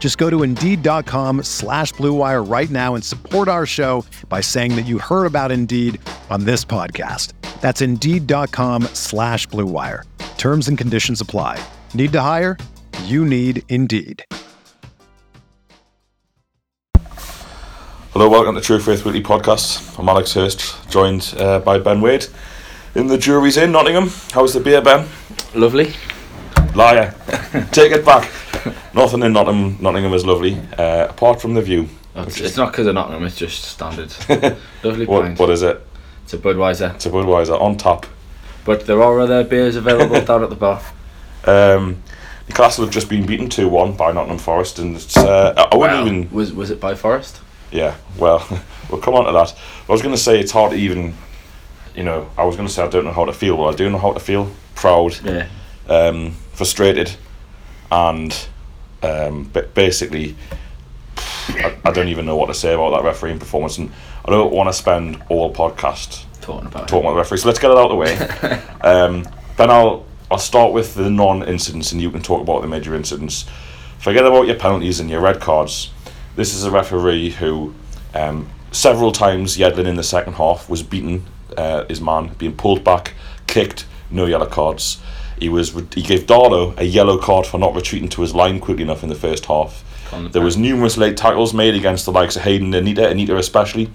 Just go to Indeed.com slash BlueWire right now and support our show by saying that you heard about Indeed on this podcast. That's Indeed.com slash BlueWire. Terms and conditions apply. Need to hire? You need Indeed. Hello, welcome to True Faith Weekly Podcast. I'm Alex Hurst, joined uh, by Ben Wade in the Jury's Inn, Nottingham. How's the beer, Ben? Lovely. Liar. Take it back. Nothing in Nottingham, Nottingham is lovely, uh, apart from the view. It's, it's not because of Nottingham, it's just standard. Lovely What, pint. what is it? It's a Budweiser. It's a Budweiser on top. But there are other beers available down at the bar. Um, Newcastle have just been beaten 2 1 by Nottingham Forest, and it's, uh, I wouldn't Well, even. Was, was it by Forest? Yeah, well, we'll come on to that. I was going to say it's hard to even. You know, I was going to say I don't know how to feel. but I do know how to feel. Proud. Yeah. um, frustrated, and um, ba- basically, I, I don't even know what to say about that refereeing performance, and I don't want to spend all podcast Talking about talking about the referee. So let's get it out of the way. um, then I'll I'll start with the non-incidents, and you can talk about the major incidents. Forget about your penalties and your red cards. This is a referee who, um, several times Yedlin in the second half was beaten, uh, his man being pulled back, kicked, no yellow cards. He was he gave Darlow a yellow card for not retreating to his line quickly enough in the first half. There was numerous late tackles made against the likes of Hayden, Anita, Anita especially.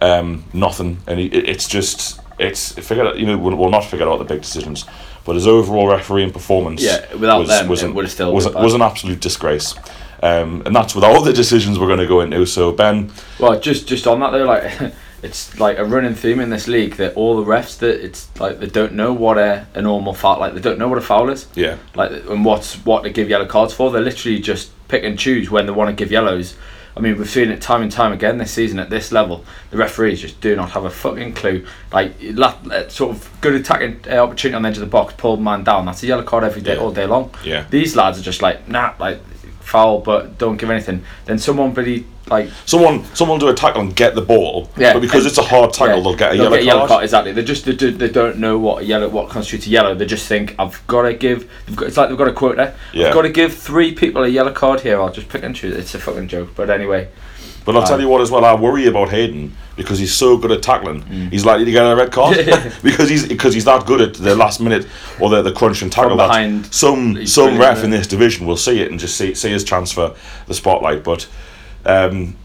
Um, nothing, and it- it's just it's forget you know we'll, we'll not forget about the big decisions, but his overall refereeing performance Yeah, without was, them, was, it an, would've still was, was an absolute disgrace. Um, and that's with all the decisions we're going to go into. So Ben, Well, just just on that though, like it's like a running theme in this league that all the refs that it's like they don't know what a, a normal foul like they don't know what a foul is. yeah, like and what's what to give yellow cards for. They literally just pick and choose when they want to give yellows. I mean, we've seen it time and time again this season at this level. The referees just do not have a fucking clue. Like, uh, sort of good attacking uh, opportunity on the edge of the box, pulled man down. That's a yellow card every day, Yeah. all day long. Yeah. These lads are just like, nah, like foul, but don't give anything. Then someone really like someone someone do a tackle and get the ball, Yeah, but because it's a hard tackle, Yeah, they'll get a they'll yellow, get card. Exactly. They just they, do, they don't know what yellow what constitutes a yellow. They just think I've got to give. They've got, it's like they've got a quote there. Yeah. I've got to give three people a yellow card here. I'll just pick and choose. It's a fucking joke. But anyway, But I'll tell you what as well. I worry about Hayden because he's so good at tackling. He's likely to get a red card because he's because he's that good at the last minute or the the crunch and tackle. Behind, some some ref in this division will see it and just see see his chance for the spotlight. But um,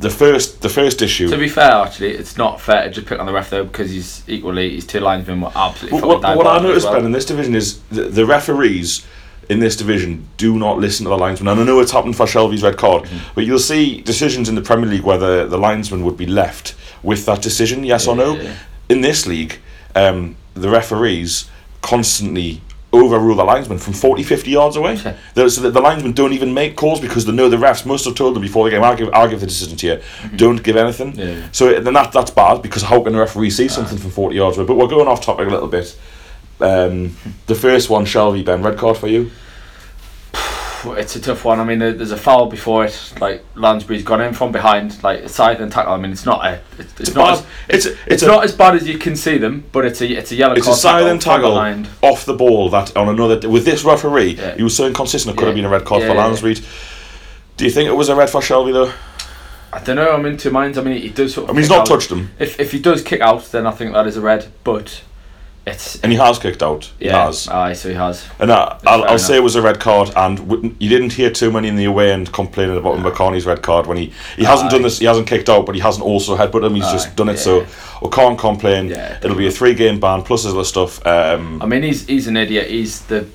the first the first issue. to be fair, actually, it's not fair to just pick on the ref though because he's equally his two linesmen were absolutely But what, what I noticed, well. Ben, in this division is the, the referees in this division do not listen to the linesman. And I know it's happened for Shelvey's red card, Mm-hmm. but you'll see decisions in the Premier League where the, linesman would be left with that decision, yes or no. Yeah. In this league, um, the referees constantly overrule the linesman from 40, 50 yards away. Okay. So that the linesmen don't even make calls because they know the refs must have told them before the game, I'll give, I'll give the decision to you, don't give anything. Mm-hmm. Yeah. So then that, that's bad because how can the referee see something from 40 yards away? But we're going off topic a little bit. Um, the first one, Shelvey, Ben, red card for you? It's a tough one. I mean, there's a foul before it. Like Lansbury's gone in from behind, like side and tackle. I mean, it's not a. It's, it's, a not. bad- As, it's- it's it's it's a- not as bad as you can see them, but it's a it's a yellow It's a card. silent from tackle off the ball that on another. With this referee, Yeah. he was so inconsistent, it could have been a red card for Yeah. Lansbury. Do you think it was a red for Shelvey though? I don't know. I'm in two minds. I mean, he does sort of. I mean, he's not out. touched him. If if he does kick out, then I think that is a red. But it's and he has kicked out. He yeah. has. Aye, so he has. And I, I'll, I'll say it was a red card, and w- you didn't hear too many in the away end complaining about McCartney's red card when he he hasn't done this. He hasn't kicked out, but he hasn't also headbutted him. He's Aye, just done it. yeah. So I can't complain. Yeah, It'll be a three game ban plus his other stuff. Um, I mean, he's he's an idiot. He's the.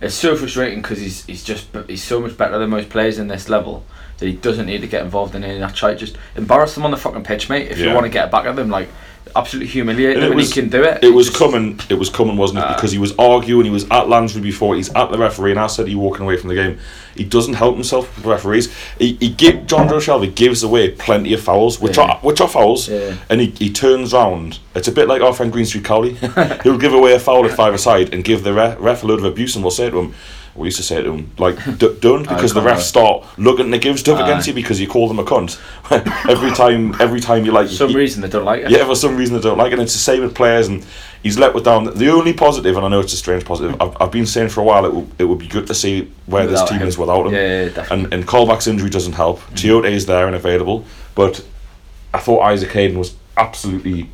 It's so frustrating because he's he's just he's so much better than most players in this level that he doesn't need to get involved in any of that shit. Just embarrass them on the fucking pitch, mate. If you want to get back at them, like absolutely them, it and he can do it. It was just- coming. It was coming, wasn't it? Ah. because he was arguing. He was at Lansbury before. He's at the referee, and I said he walking away from the game. He doesn't help himself with referees. He, he give Jonjo Shelvey gives away plenty of fouls, which Yeah. are which are fouls, Yeah. and he, he turns round. It's a bit like our friend Green Street Cowley. He'll give away a foul at five aside and give the ref, ref a load of abuse, and we'll say to him. We used to say to him, like, D- don't because the refs start looking to give stuff Aye. against you because you call them a cunt. every time, every time you like, For some you- reason they don't like it. yeah, for some reason they don't like it. And it's the same with players, and he's let with down. The only positive, and I know it's a strange positive, I've, I've been saying for a while it, w- it would be good to see where Without this team him. is without him. Yeah, yeah, definitely. and and Colback's injury doesn't help. Mm. Tiote is there and available, but I thought Isaac Hayden was absolutely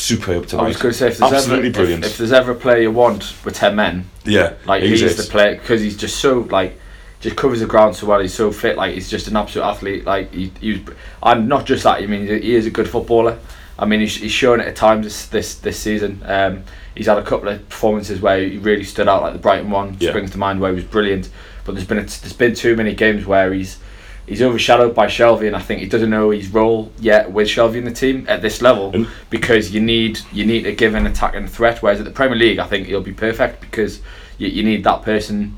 superb tonight. I was going to say if there's absolutely ever brilliant. If, if there's ever a player you want with ten men, yeah, like he's he's the player because he's just so like just covers the ground so well. He's so fit. Like he's just an absolute athlete. Like he, he was, and not just that. I mean, he is a good footballer. I mean, he's, he's shown it at times this this, this season. Um, he's had a couple of performances where he really stood out, like the Brighton one Yeah. springs to mind, where he was brilliant. But there's been a, there's been too many games where he's he's overshadowed by Shelvey, and I think he doesn't know his role yet with Shelvey in the team at this level And- because you need you need to give an attacking threat. Whereas at the Premier League, I think he'll be perfect because you, you need that person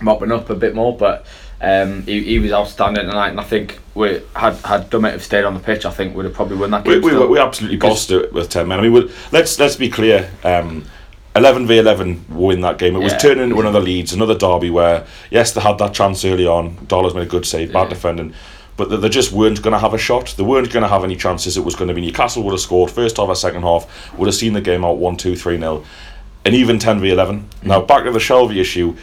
mopping up a bit more. But um, he, he was outstanding tonight, and I think we had had Dummett have stayed on the pitch, I think would have probably won that we, game. we, still. we absolutely bossed it with 10 men. I mean, let's let's be clear. Um, 11 v 11 win that game. It was Yeah. turning into another Leeds, another derby where, yes, they had that chance early on. Darlow's made a good save, bad Yeah. defending. But they, they just weren't going to have a shot. They weren't going to have any chances. It was going to be Newcastle would have scored first half or second half, would have seen the game out 1 2 3 0. And even 10 v 11. Now, mm-hmm. back to the Shelvey issue.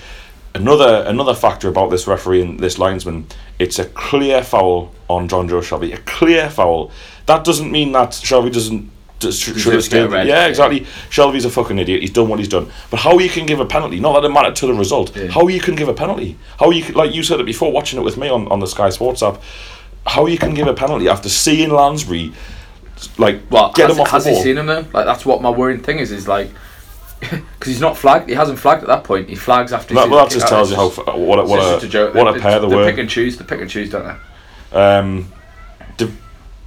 Another another factor about this referee and this linesman, it's a clear foul on Jonjo Shelvey. A clear foul. That doesn't mean that Shelvey doesn't should, should have get stayed. red, Yeah, yeah. exactly. Shelvey's a fucking idiot. He's done what he's done. But how you can give a penalty? Not that it mattered to the result. Yeah. How you can give a penalty? How you can, like you said it before, watching it with me on, on the Sky Sports app. How you can give a penalty after seeing Lansbury, like Well, get has, him off has the he seen him though? Like that's what my worrying thing is. Is like because he's not flagged. He hasn't flagged at that point. He flags after. That, well, that just tells you how f- what a, what a, a joke. what a pair they they were. pick and choose. They pick and choose, don't they? Um, div-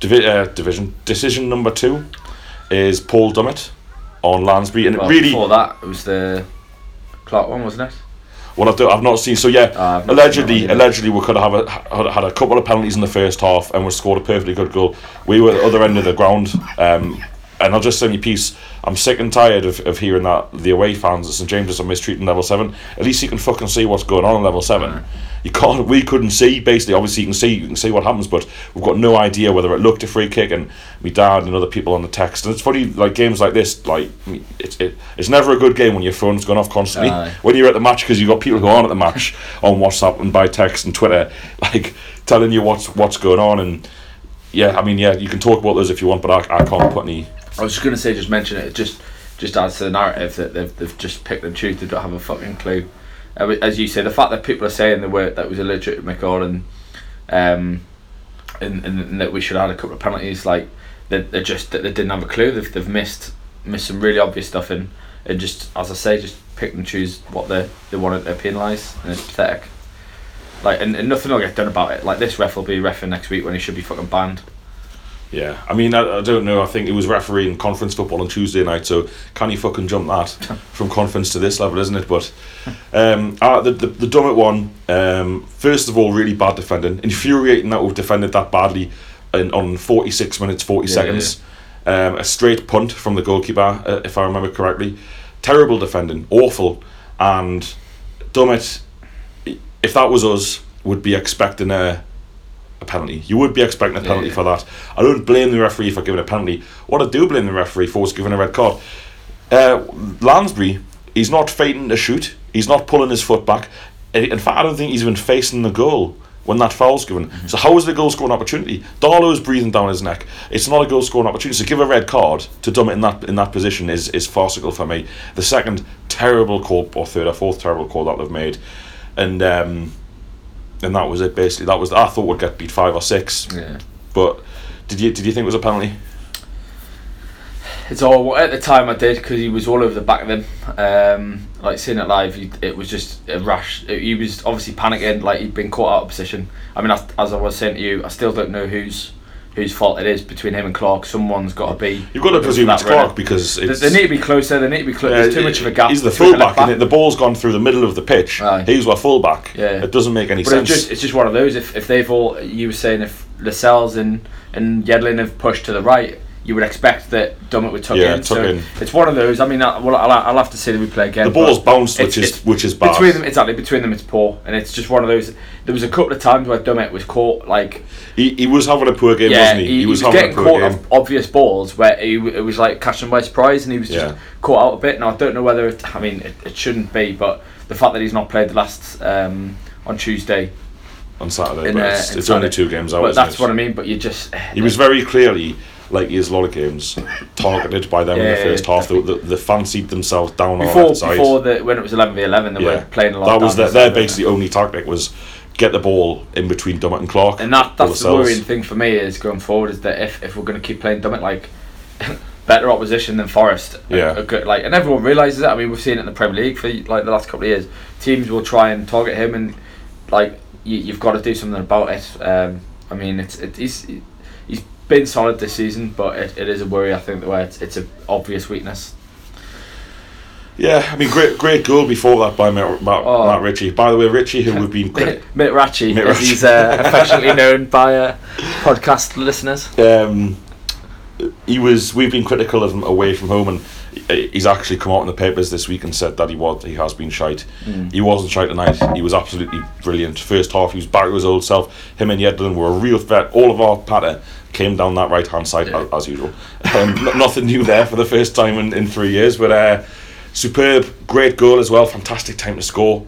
divi- uh, division decision number two is Paul Dummett on Lansbury, and it really before that, it was the Clark one, wasn't it? Well, I've, I've not seen. So yeah, Ah, allegedly, seen that one either. allegedly we could have a, had, had a couple of penalties in the first half, and we scored a perfectly good goal. We were at the other end of the ground. Um, and I'll just say my piece. I'm sick and tired of, of hearing that the away fans at St James's are mistreating level seven. At least you can fucking see what's going on in level seven. You can't. We couldn't see. Basically, obviously you can see. You can see what happens, but we've got no idea whether it looked a free kick. And my dad and other people on the text. And it's funny, like games like this, like it's it, it's never a good game when your phone's going off constantly. Aye. When you're at the match, because you've got people who aren't at the match on WhatsApp and by text and Twitter, like telling you what's what's going on. And yeah, I mean, yeah, you can talk about those if you want, but I, I can't put any. I was just gonna say, just mention it. Just just adds to the narrative that they've, they've just picked and choose. They don't have a fucking clue. As you say, the fact that people are saying the word that was a legitimate and um, and, and, that we should have had a couple of penalties, like they they just they didn't have a clue. They've, they've missed missed some really obvious stuff and and just as I say, just pick and choose what they they want to penalise, and it's pathetic. Like and, and nothing will get done about it. Like this ref will be refing next week when he should be fucking banned. Yeah, I mean, I, I don't know. I think it was refereeing conference football on Tuesday night, so can you fucking jump that from conference to this level, isn't it? But um, uh, the, the the Dummett one, um, first of all, really bad defending. Infuriating that we've defended that badly in, on 46 minutes, 40 Yeah, seconds. Um, a straight punt from the goalkeeper, uh, if I remember correctly. Terrible defending, awful. And Dummett, if that was us, would be expecting a a penalty. You would be expecting a penalty Yeah. for that. I don't blame the referee for giving a penalty. What I do blame the referee for is giving a red card. Uh, Lansbury, he's not fighting to shoot. He's not pulling his foot back. In fact, I don't think he's even facing the goal when that foul's given. So how is the goal scoring opportunity? Darlow's breathing down his neck. It's not a goal scoring opportunity. So give a red card to Dummett in that in that position is is farcical for me. The second terrible call or third or fourth terrible call that they've made, and um, and that was it basically. That was I thought would get beat five or six, Yeah. but did you did you think it was a penalty? It's all at the time I did because he was all over the back of him. Um, like seeing it live, he, it was just a rash. He was obviously panicking, like he'd been caught out of position. I mean, as, as I was saying to you, I still don't know whose whose fault it is between him and Clark. Someone's got to be. You've got to presume it's Clark runner. because They, it's, they need to be closer. They need to be closer. There's too much of a gap. He's the fullback, and the ball's gone through the middle of the pitch. Aye. He's our fullback. Yeah. It doesn't make any But sense. it's just it's just one of those. If if they've all you were saying if Lascelles and and Yedlin have pushed to the right, you would expect that Dummett would tuck Yeah, in. tuck so in. it's one of those. I mean, I, well, I'll, I'll have to see the replay again. the ball's bounced, which is which is bad. between them. Exactly between them, it's poor, and it's just one of those. There was a couple of times where Dummett was caught like He, he was having a poor game, yeah, wasn't he? he, was, he was getting caught game. off obvious balls where he, it was like catching by surprise, and he was just Yeah. caught out a bit. Now I don't know whether it, I mean it, it shouldn't be, but the fact that he's not played the last um, on Tuesday, on Saturday, in, but uh, it's, it's only two games out. but that's it? what I mean. But you just He was very clearly, like he has a lot of games, targeted by them in Yeah, the first half. They, they, they fancied themselves down on the before left side. before the when it was eleven v eleven, they yeah, were playing a lot. That was their, the their basically only tactic was get the ball in between Dummett and Clark. And that that's the worrying thing for me is going forward is that if, if we're going to keep playing Dummett like better opposition than Forest, a- Yeah. a good, like and everyone realizes that. I mean, we've seen it in the Premier League for like the last couple of years. Teams will try and target him, and like you, you've got to do something about it. Um, I mean, it's it, he's he's been solid this season, but it, it is a worry. I think the way it's it's an obvious weakness. Yeah, I mean, great great goal before that by Matt, Matt, Oh. Matt Ritchie. By the way, Ritchie, who we've been crit- Mitt Ratchie, Mitt as Ratchie. he's uh, affectionately known by uh, podcast listeners. um, he was we've been critical of him away from home and he's actually come out in the papers this week and said that he was he has been shite. He wasn't shite tonight. He was absolutely brilliant. First half he was back to his old self. Him and Yedlin were a real threat. All of our patter came down that right hand side Yeah. as, as usual. Um, nothing new there for the first time in, in three years but uh, superb. Great goal as well. Fantastic time to score.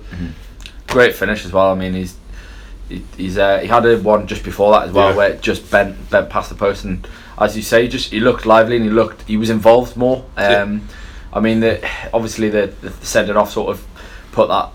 Great finish as well. I mean, he's he, he's uh, he had a one just before that as well Yeah. where it just bent bent past the post and as you say, just he looked lively and he looked he was involved more. Um, I mean, the, obviously the, the sending off sort of put that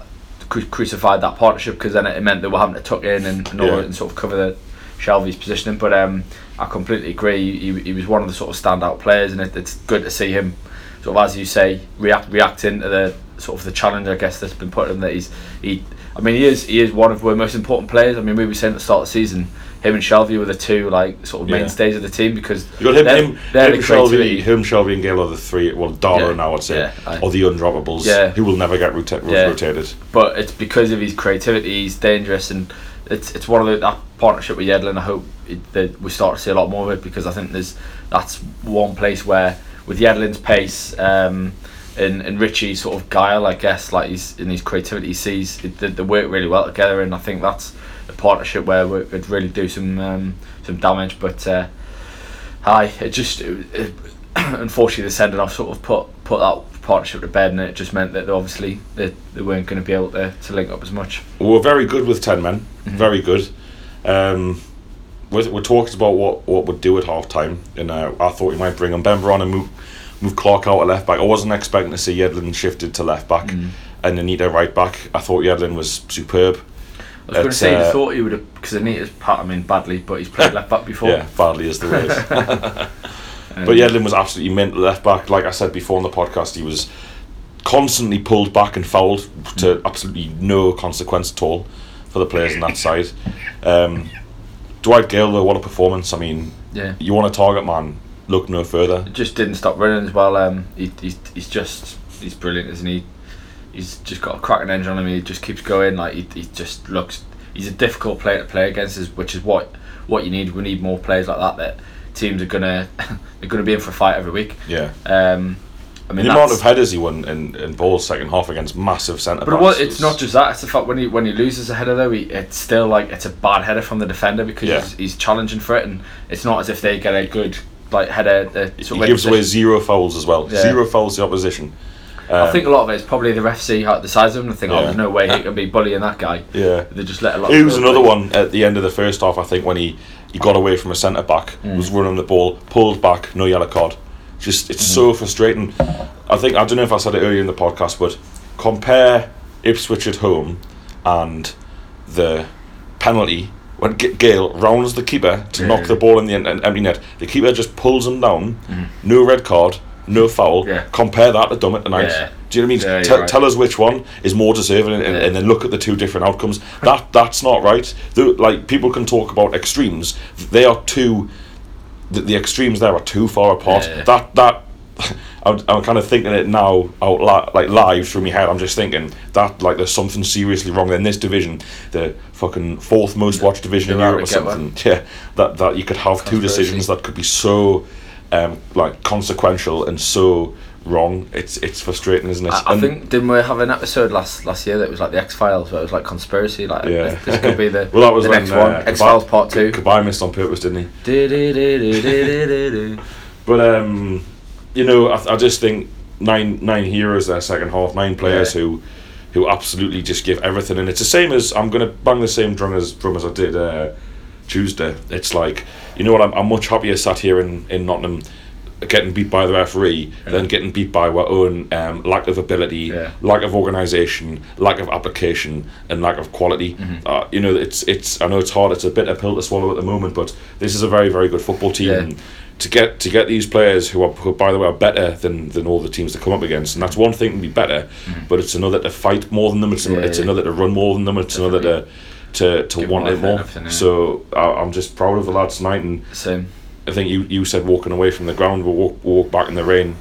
cru- crucified that partnership because then it meant they were having to tuck in and, and, Yeah. and sort of cover the Shelvey's positioning. But um, I completely agree. He, he was one of the sort of standout players, and it, it's good to see him sort of as you say react reacting to the sort of the challenge I guess that's been put on him that he's he I mean he is he is one of our most important players I mean we were saying at the start of the season him and Shelvey were the two like sort of Yeah. mainstays of the team because you got him, they're- him, they're him the Shelvey, him, Shelvey and Gayle are the three. Well, Darlow Yeah, now I'd say, yeah, or the undroppables, Yeah. who will never get rota- rotated. but it's because of his creativity he's dangerous and it's it's one of the that partnership with Yedlin I hope it, that we start to see a lot more of it because I think there's that's one place where with Yedlin's pace um, and, and Ritchie's sort of guile I guess like he's in his creativity he sees it, they, they work really well together and I think that's a partnership where we could really do some um, some damage but uh, hi it just it, it, unfortunately the sending off sort of put put that partnership to bed and it just meant that obviously they, they weren't going to be able to, to link up as much We were very good with 10 men, Mm-hmm. very good. Um, we're, we're talking about what, what would do at half time, and uh, I thought he might bring Mbemba on and move, move Clark out at left back. I wasn't expecting to see Yedlin shifted to left back Mm. and Anita right back. I thought Yedlin was superb. I was going to say uh, thought he would have because Anita's part him in badly but he's played left back before Yeah, badly as the way. Um, But Yedlin was absolutely mint left back. Like I said before on the podcast, he was constantly pulled back and fouled Mm. to absolutely no consequence at all for the players on that side. Um, Dwight Gayle, though, what a performance! I mean, yeah you want a target man, look no further. just didn't stop running as well. Um, he, he's, he's just he's brilliant, isn't he? He's just got a cracking engine on him. He just keeps going. Like he, he just looks. He's a difficult player to play against, which is what what you need. We need more players like that. That teams are gonna they're gonna be in for a fight every week. Yeah, Um, I mean, the amount of headers he won in, in balls second half against massive centre But it's not just that. It's the fact when he when he loses a header though, he, it's still like it's a bad header from the defender because Yeah. he's, he's challenging for it, and it's not as if they get a good like header. Uh, He gives away zero fouls as well. Yeah. Zero fouls the opposition. I Um, think a lot of it is probably the ref see the size of him and think, oh, there's no way he can be bullying that guy. Yeah. They just let a lot. It was another play. one at the end of the first half. I think when he, he got away from a centre back, Mm. was running the ball, pulled back, no yellow card. Just it's Mm. so frustrating. I think I don't know if I said it earlier in the podcast, but compare Ipswich at home and the penalty when G- Gayle rounds the keeper to Yeah. knock the ball in the en- empty net. The keeper just pulls him down. No red card, no foul. Yeah. Compare that to Dummett tonight. Yeah. Do you know what I mean? Tell- right. tell us which one is more deserving, and, and then look at the two different outcomes. That that's not right. Like people can talk about extremes. They are too. The, the extremes there are too far apart. That that. I'm, I'm kind of thinking it now out li- like live through my head. I'm just thinking that like there's something seriously wrong in this division, the fucking fourth most watched division in Europe or out to get something. Yeah, that that you could have two decisions that could be so um, like consequential and so wrong. It's it's frustrating, isn't it? I, I think didn't we have an episode last last year that was like the X Files, where it was like conspiracy, like Yeah. this, this could be the Well, that was the when, next uh, one, X Files Part Two. Cabaye missed on purpose, didn't he? But um, you know, I, I just think nine nine heroes there second half, nine players Yeah. who who absolutely just give everything, and it's the same as I'm gonna bang the same drum as drum as I did uh, Tuesday. It's like you know what, I'm, I'm much happier sat here in in Nottingham. Getting beat by the referee than getting beat by our own um, lack of ability, Yeah. lack of organisation, lack of application, and lack of quality. Mm-hmm. Uh, you know, it's it's. I know it's hard. It's a bitter pill to swallow at the moment, but this is a very very good football team. Yeah. To get to get these players who are who by the way are better than, than all the teams they come up against, and that's one thing to be better, but it's another to fight more than them. It's, Mm-hmm. It's yeah. another to run more than them. It's another to to, to Give want it more. yeah. So I, I'm just proud of the lads tonight, and Same. I think you, you said walking away from the ground, we walk, walk back in the rain,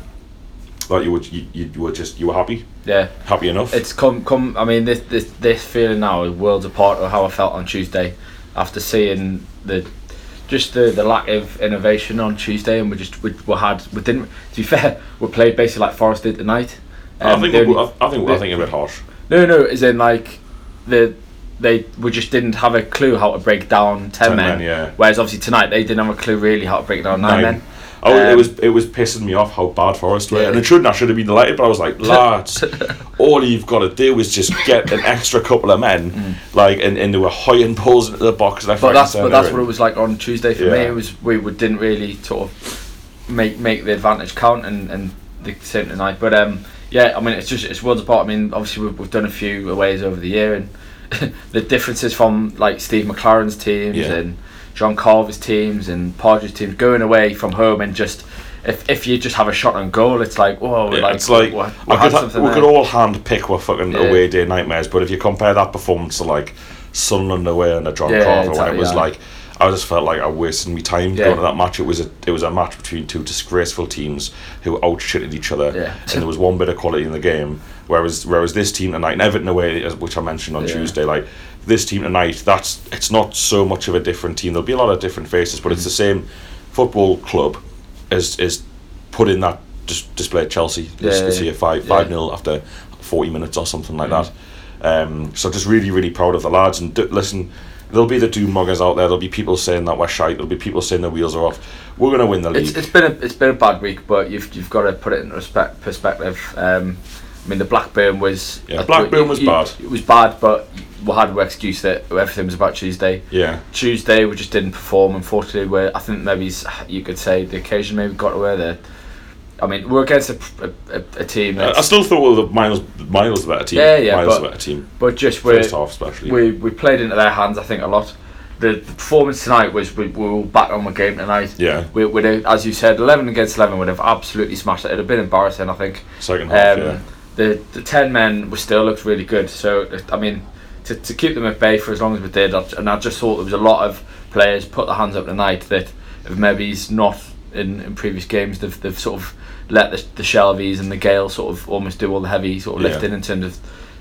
that you were you, you were just you were happy, Yeah, happy enough. it's come come. I mean, this this this feeling now is worlds apart of how I felt on Tuesday, after seeing the. Just the, the lack of innovation on Tuesday, and we just we, we had we didn't. To be fair, we played basically like Forest did tonight. I Um, think the we- only- I, I think I think a bit harsh. No, no, as in like the they we just didn't have a clue how to break down ten, 10 men. men, yeah. Whereas obviously tonight they didn't have a clue really how to break down nine, men. Oh, it Um, was it was pissing me off how bad Forest were, Yeah. and it shouldn't. I should have been delighted, but I was like, lads, all you've got to do is just get an extra couple of men, like, and, and they were hoying balls into the box. Left, Mm. But right, that's but that's what it was like on Tuesday for me. It was we, we didn't really sort of make make the advantage count and and the same tonight. But um yeah, I mean it's just it's worlds apart. I mean obviously we've, we've done a few aways over the year and the differences from like Steve McClaren's teams Yeah. and John Carver's teams and Pardew's teams going away from home and just. If, if you just have a shot on goal, it's like whoa! Yeah, like, it's like we- could we could all hand pick our fucking Yeah. away day nightmares, but if you compare that performance to like Sunderland away under John Yeah, Carver, exactly, it was like I just felt like I wasted my time Yeah. going to that match. It was a it was a match between two disgraceful teams who outshitted each other, Yeah. and there was one bit of quality in the game. Whereas whereas this team tonight, and Everton away, which I mentioned on Yeah. Tuesday, like this team tonight, that's it's not so much of a different team. There'll be a lot of different faces, but it's the Mm-hmm. same football club as is put in that dis- display at Chelsea this, this year five five nil after forty minutes or something like Mm. that. Um, so just really really proud of the lads and d- listen. There'll be the doom muggers out there. There'll be people saying that we're shite. There'll be people saying the wheels are off. We're gonna win the league. It's, it's been a it's been a bad week, but you've you've got to put it in respect perspective. Um, I mean, the Blackburn was Yeah, Blackburn was bad. It was bad, but we had to excuse that everything was about Tuesday. yeah, Tuesday we just didn't perform. Unfortunately, where I think maybe you could say the occasion maybe got away there. I mean, we're against a, a, a, team I, that's I still thought well, the Miles Miles the better team. Yeah, yeah, Miles but- the better team. but just we're, First half especially. we we played into their hands. I think a lot. The, the performance tonight was we, we were back on the game tonight. yeah, We would as you said, eleven against eleven would have absolutely smashed it. It'd have been embarrassing, I think. second half. Um, yeah, the the ten men were still looked really good. So I mean, to, to keep them at bay for as long as we did, I, and I just thought there was a lot of players put their hands up tonight that maybe not in, in previous games. They've, they've sort of let the, the Shelvies and the Gayle sort of almost do all the heavy sort of Yeah. lifting in terms of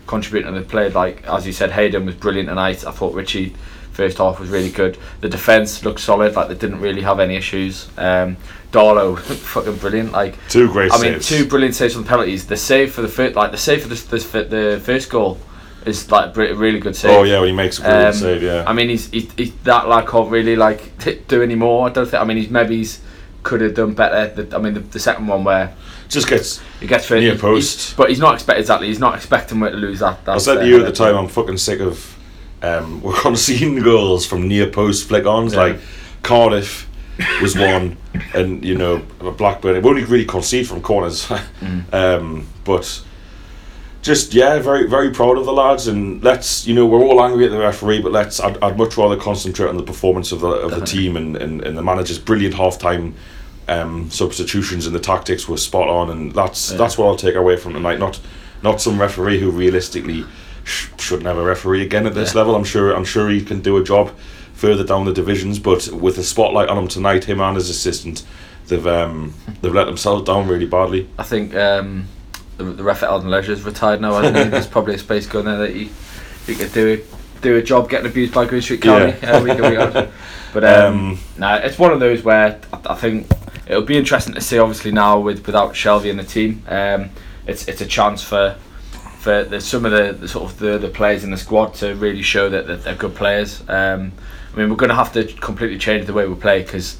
contributing. And they played like as you said, Hayden was brilliant tonight. I thought Ritchie first half was really good. The defence looked solid. Like they didn't really have any issues. Um, Darlow fucking brilliant. Like two great I mean, two brilliant saves on the penalties. The save for the first, like the save for the, the, the first goal, is like a really good save. Oh yeah, when he makes a brilliant Um, save. Yeah, I mean, he's, he, he, that lad can't really like do any more. I don't think. I mean, he's maybe he's could have done better. The, I mean, the, the second one where Just gets. he gets Near he- post. but he's not expect exactly. He's not expecting Wick to lose that. that I said to you at the time, I'm fucking sick of. Um, we're conceding goals from near post flick ons. Yeah. Like Cardiff was one, and you know Blackburn. We only really concede from corners, Mm. um, but just yeah, very very proud of the lads. And let's you know we're all angry at the referee, but let's. I'd, I'd much rather concentrate on the performance of the of the team and, and, and the manager's brilliant half time. Um, substitutions and the tactics were spot on, and that's Yeah. that's what I'll take away from tonight. Not not some referee who realistically sh- should never referee again at this Yeah. level. I'm sure I'm sure he can do a job further down the divisions, but with the spotlight on him tonight, him and his assistant, they've um, they've let themselves down really badly. I think um, the, the ref at Leisure's retired now. Hasn't he? There's probably a space going there that you he could do a, do a job getting abused by Green Street County. Yeah. uh. But um, Um, no, it's one of those where I, I think it'll be interesting to see. Obviously now with without Shelvey in the team, um, it's it's a chance for for the, some of the, the sort of the, the players in the squad to really show that, that they're good players. Um, I mean, we're going to have to completely change the way we play because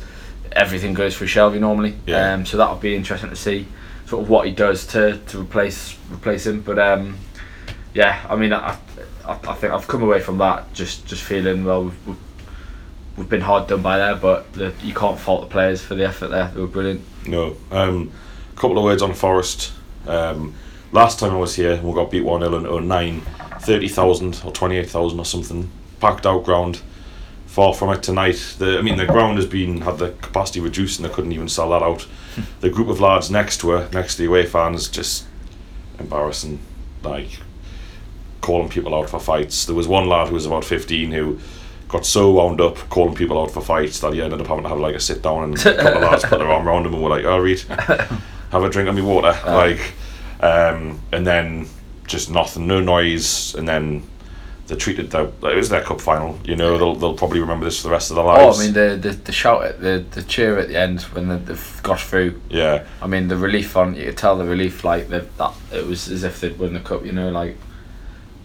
everything goes through Shelvey normally. Yeah. Um, so that'll be interesting to see sort of what he does to, to replace replace him. But um, yeah, I mean, I, I, I think I've come away from that just just feeling well. We've, we've, we've been hard done by there, but the, you can't fault the players for the effort there. They were brilliant. No. Um, a couple of words on Forest. Um, last time I was here, we got beat 1 0 in 09. 30,000 or 28,000 or something. Packed out ground. Far from it tonight. The, I mean, the ground has been had the capacity reduced and they couldn't even sell that out. the group of lads next to her, next to the away fans, just embarrassing. Like, calling people out for fights. There was one lad who was about 15 who got so wound up calling people out for fights that he ended up having to have like a sit down and a couple of lads put their arm around him and were like, "Oh, Reed, have a drink of me water." like, um, and then just nothing, no noise, and then they treated the it was their cup final. You know, they'll they'll probably remember this for the rest of their lives. Oh. I mean the, the, the shout at the, the cheer at the end when they, they've got through. yeah, I mean the relief on you could tell the relief like that that it was as if they'd won the cup. You know, like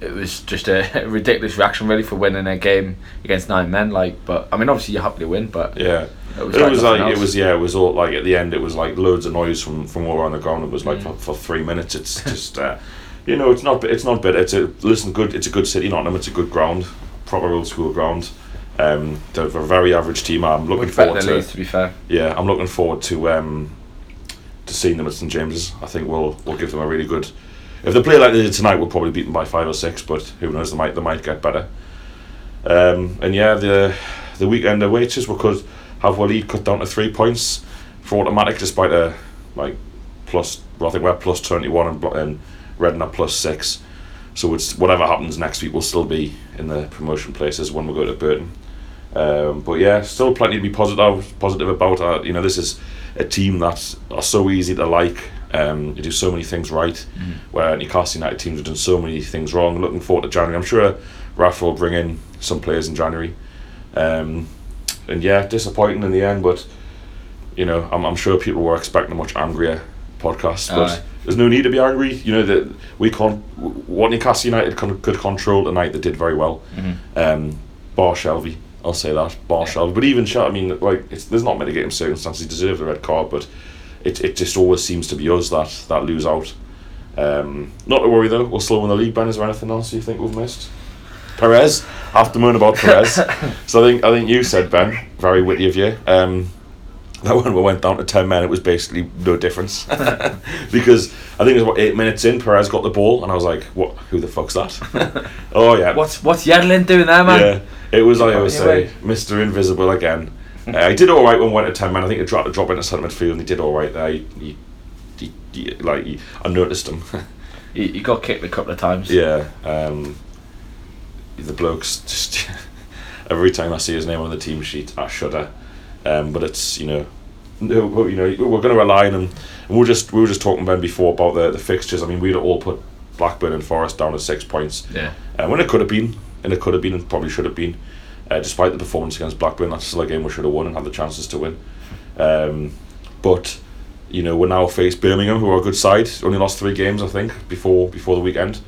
it was just a ridiculous reaction really for winning a game against nine men. Like, but I mean obviously you're happy to win, but yeah. it was It like was like it was yeah it was all like at the end it was like loads of noise from from all around the ground it was like Mm. for, for three minutes it's just uh, you know it's not it's not bad. It's a listen good it's a good city Nottingham. It's a good ground proper old school ground. Um they're a very average team. I'm looking forward to Leeds to be fair. yeah I'm looking forward to um to seeing them at St James's. I think we'll we'll give them a really good if they play like they did tonight we'll probably beat them by five or six but who knows they might they might get better. Um and yeah the the weekend wages we could have Waleed cut down to three points for automatic despite a like plus well, I think we're plus 21 and, and Are plus 6 so it's whatever happens next week we'll still be in the promotion places when we go to Burton. Um, but yeah still plenty to be positive positive about. Uh, you know this is a team that are so easy to like. Um, you do so many things right. Where Newcastle United teams have done so many things wrong. Looking forward to January. I'm sure Rafa will bring in some players in January. Um, and yeah disappointing in the end but you know, I'm, I'm sure people were expecting a much angrier podcast, but Aye. There's no need to be angry. You know that we can't. What Newcastle United con- could control tonight, they did very well. Mhm. Um, bar Shelvey, I'll say that. Bar Shelvey, but even Shelvey, I mean, like it's, there's not mitigating circumstances. He deserved the red card, but it it just always seems to be us that that lose out. Um, not to worry though, we'll still win the league. Ben, is there anything else you think we've missed? Perez, have to moan about Perez. so I think I think you said Ben, very witty of you. Um, that when we went down to 10 men, it was basically no difference. because I think it was about eight minutes in, Perez got the ball, and I was like, what? Who the fuck's that? oh, yeah. What's what's Yedlin doing there, man? Yeah, it was, like I always say, Mr. Invisible again. uh, he did all right when we went to 10 men. I think he dropped a drop into centre midfield, and he did all right there. He, he, he, he- like, he, I noticed him. He, he got kicked a couple of times. Yeah, um, the blokes just every time I see his name on the team sheet, I shudder. Um, but it's you know, no, you know, we're going to rely on him. And we were just we were just talking Ben before about the the fixtures. I mean, we'd all put Blackburn and Forest down at six points, Yeah. uh, when it could have been, and it could have been, and probably should have been. Uh, despite the performance against Blackburn, that's still a game we should have won and had the chances to win. Um, but you know, we're now faced Birmingham, who are a good side. Only lost three games, I think, before before the weekend.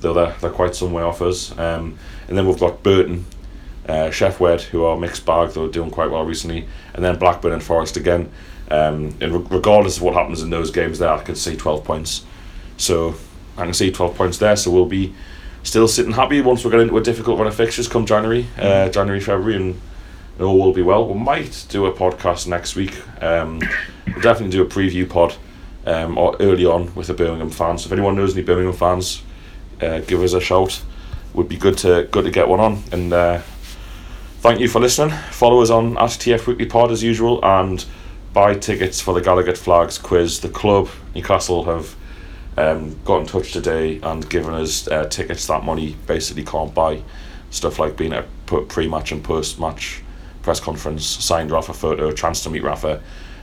Though they're, they're quite some way off us. Um, and then we've got Burton, uh, Sheff Wed, who are mixed bag, though doing quite well recently. And then Blackburn and Forest again. Um, and re- regardless of what happens in those games, there I can see 12 points. So I can see 12 points there. So we'll be still sitting happy once we get into a difficult run of fixtures come January, uh, January, February, and it all will be well. We might do a podcast next week. Um, we'll definitely do a preview pod um, or early on with the Birmingham fans. So if anyone knows any Birmingham fans, uh, give us a shout. Would be good to good to get one on. And uh, thank you for listening. Follow us on at TF Weekly Pod as usual, and buy tickets for the Gallowgate Flags quiz. The club Newcastle have um, got in touch today and given us uh, tickets that money basically can't buy. Stuff like being at a pre-match and post-match press conference, signed Rafa photo, chance to meet Rafa.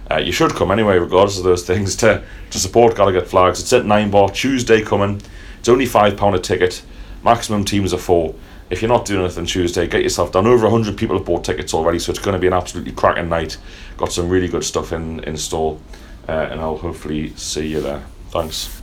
Uh, you should come anyway, regardless of those things, to, to support Gallowgate Flags. It's at 9 bar, Tuesday coming. It's only £5 a ticket. Maximum teams are four. If you're not doing anything Tuesday, get yourself down. Over 100 people have bought tickets already, so it's going to be an absolutely cracking night. Got some really good stuff in, in store, uh, and I'll hopefully see you there. Thanks.